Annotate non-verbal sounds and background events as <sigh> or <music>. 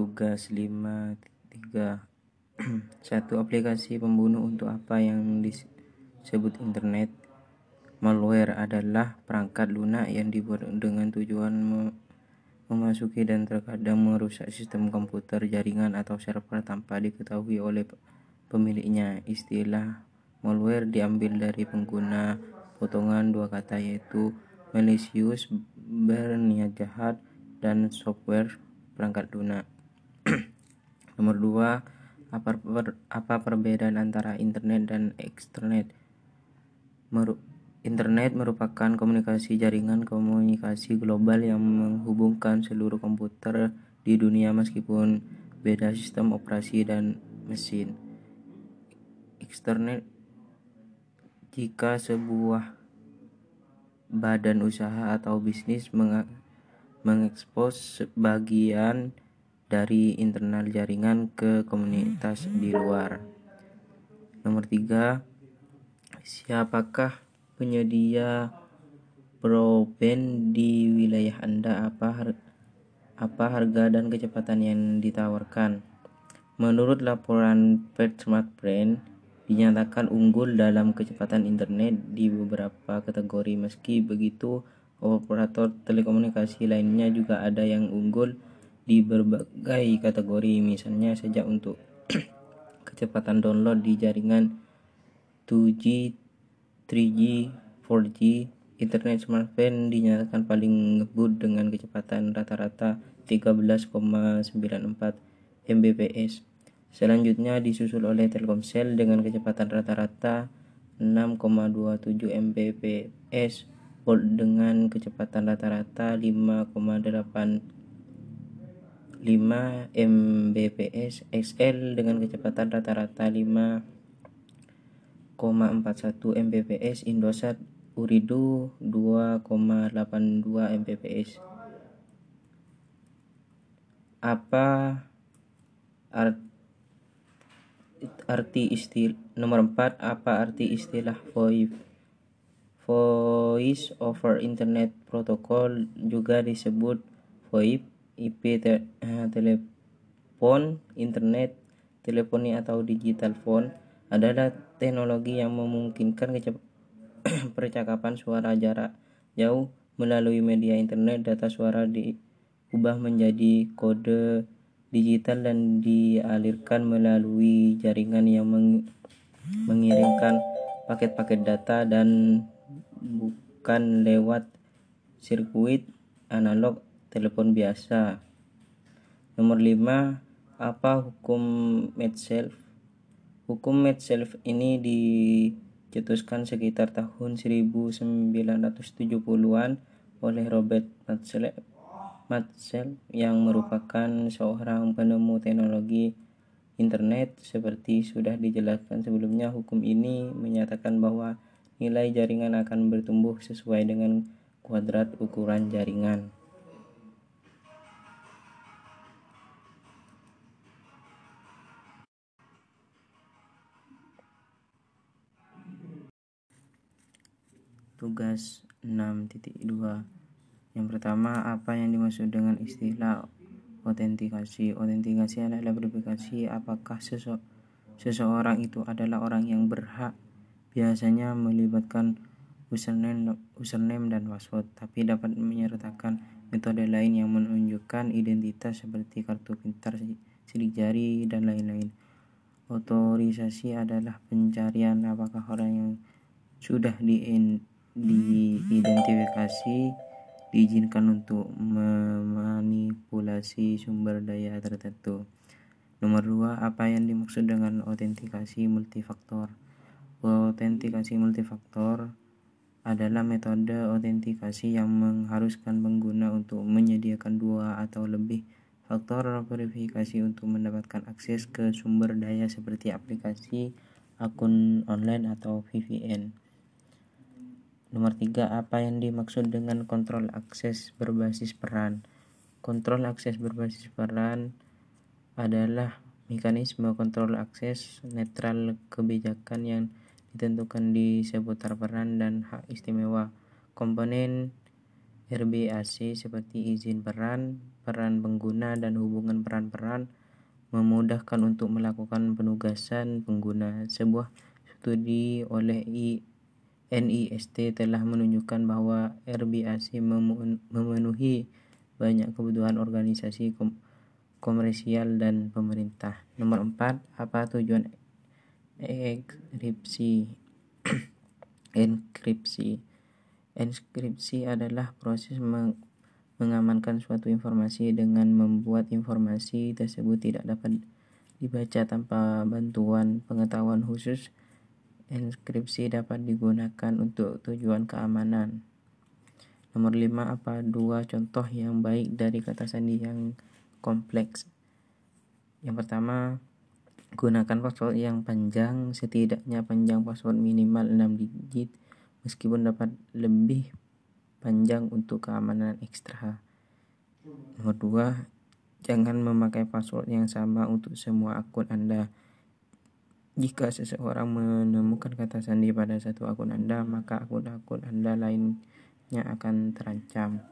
Tugas 5.3 <clears throat> Satu aplikasi pembunuh untuk apa yang disebut internet Malware adalah perangkat lunak yang dibuat dengan tujuan memasuki dan terkadang merusak sistem komputer, jaringan, atau server tanpa diketahui oleh pemiliknya. Istilah malware diambil dari pengguna potongan dua kata yaitu malicious berniat jahat dan software perangkat lunak. Nomor dua, apa, per, apa perbedaan antara internet dan eksternet? Meru internet merupakan komunikasi jaringan komunikasi global yang menghubungkan seluruh komputer di dunia meskipun beda sistem operasi dan mesin. Eksternet jika sebuah badan usaha atau bisnis mengekspos sebagian dari internal jaringan ke komunitas di luar. Nomor tiga, siapakah penyedia broadband di wilayah Anda? Apa har apa harga dan kecepatan yang ditawarkan? Menurut laporan Smart Brand, dinyatakan unggul dalam kecepatan internet di beberapa kategori. Meski begitu, operator telekomunikasi lainnya juga ada yang unggul di berbagai kategori misalnya sejak untuk <clears throat> kecepatan download di jaringan 2G, 3G, 4G, internet smartphone dinyatakan paling ngebut dengan kecepatan rata-rata 13,94 Mbps. Selanjutnya disusul oleh Telkomsel dengan kecepatan rata-rata 6,27 Mbps, dengan kecepatan rata-rata 5,8 5 Mbps XL dengan kecepatan rata-rata 5,41 Mbps Indosat Uridu 2,82 Mbps apa arti istilah nomor 4 apa arti istilah VoIP Voice over Internet Protocol juga disebut VoIP IP te eh, telepon, internet, teleponi atau digital phone adalah teknologi yang memungkinkan <clears throat> percakapan suara jarak jauh melalui media internet. Data suara diubah menjadi kode digital dan dialirkan melalui jaringan yang meng mengirimkan paket-paket data dan bukan lewat sirkuit analog telepon biasa. Nomor 5, apa hukum Metcalfe? Hukum Metcalfe ini dicetuskan sekitar tahun 1970-an oleh Robert Metcalfe yang merupakan seorang penemu teknologi internet seperti sudah dijelaskan sebelumnya hukum ini menyatakan bahwa nilai jaringan akan bertumbuh sesuai dengan kuadrat ukuran jaringan. Tugas 6.2 Yang pertama, apa yang dimaksud dengan istilah otentikasi? Otentikasi adalah verifikasi apakah sese seseorang itu adalah orang yang berhak. Biasanya melibatkan username, username dan password, tapi dapat menyertakan metode lain yang menunjukkan identitas seperti kartu pintar, sidik jari, dan lain-lain. Otorisasi adalah pencarian apakah orang yang sudah di diidentifikasi diizinkan untuk memanipulasi sumber daya tertentu. Nomor dua, apa yang dimaksud dengan autentikasi multifaktor? Autentikasi multifaktor adalah metode autentikasi yang mengharuskan pengguna untuk menyediakan dua atau lebih faktor verifikasi untuk mendapatkan akses ke sumber daya seperti aplikasi, akun online, atau VPN. Nomor tiga, apa yang dimaksud dengan kontrol akses berbasis peran? Kontrol akses berbasis peran adalah mekanisme kontrol akses netral kebijakan yang ditentukan di seputar peran dan hak istimewa komponen RBAC seperti izin peran, peran pengguna, dan hubungan peran-peran memudahkan untuk melakukan penugasan pengguna. Sebuah studi oleh NIST telah menunjukkan bahwa RBAC memenuhi banyak kebutuhan organisasi komersial dan pemerintah. Nomor 4, apa tujuan enkripsi? <clears throat> enkripsi Enskripsi adalah proses mengamankan suatu informasi dengan membuat informasi tersebut tidak dapat dibaca tanpa bantuan pengetahuan khusus. Enskripsi dapat digunakan untuk tujuan keamanan. Nomor 5 apa dua contoh yang baik dari kata sandi yang kompleks? Yang pertama, gunakan password yang panjang, setidaknya panjang password minimal 6 digit meskipun dapat lebih panjang untuk keamanan ekstra. Nomor dua, jangan memakai password yang sama untuk semua akun Anda. Jika seseorang menemukan kata sandi pada satu akun Anda, maka akun-akun Anda lainnya akan terancam.